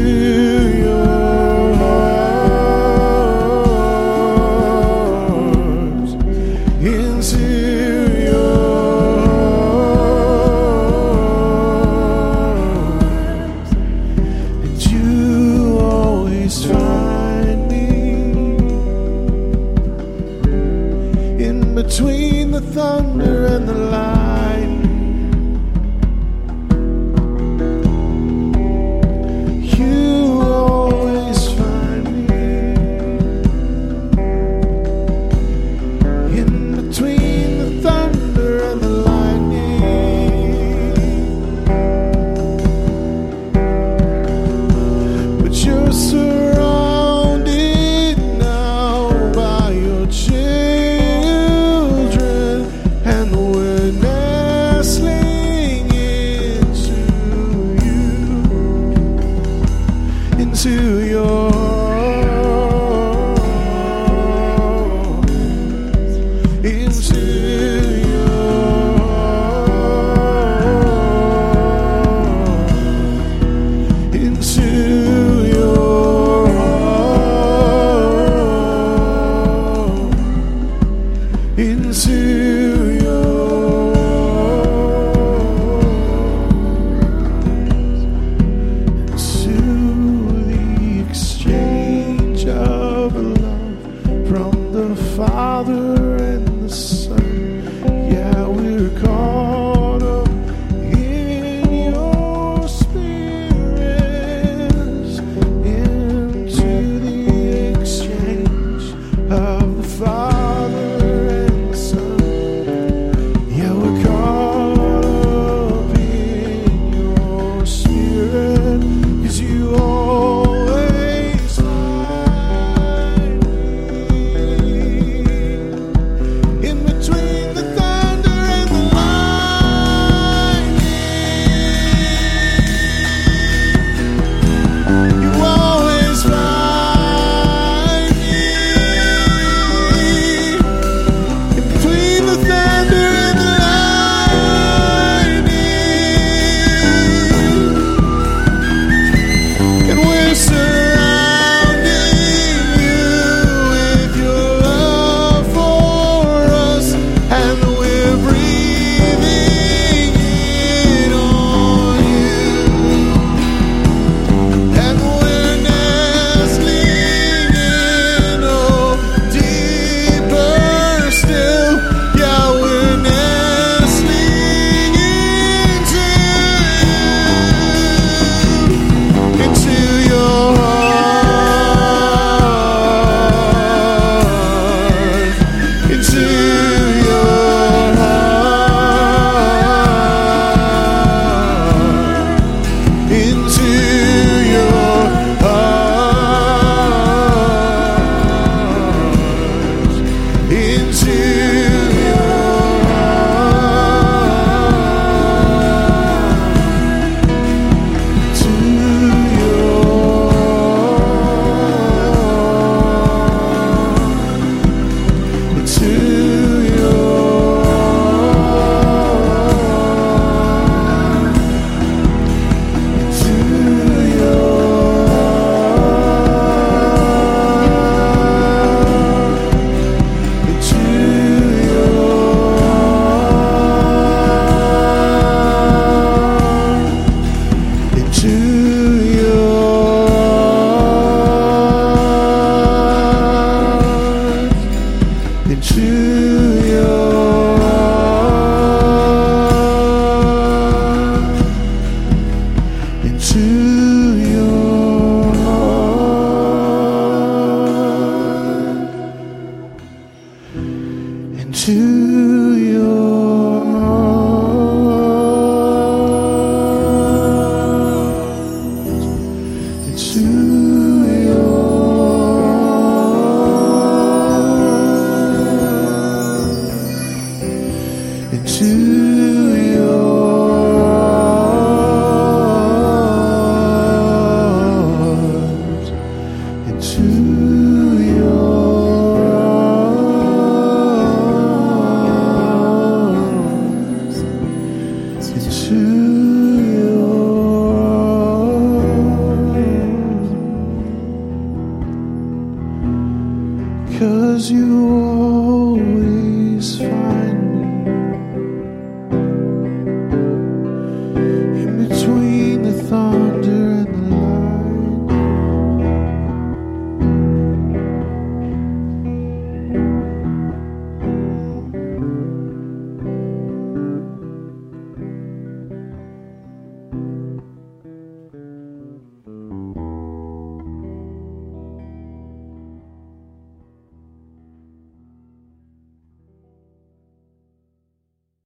you.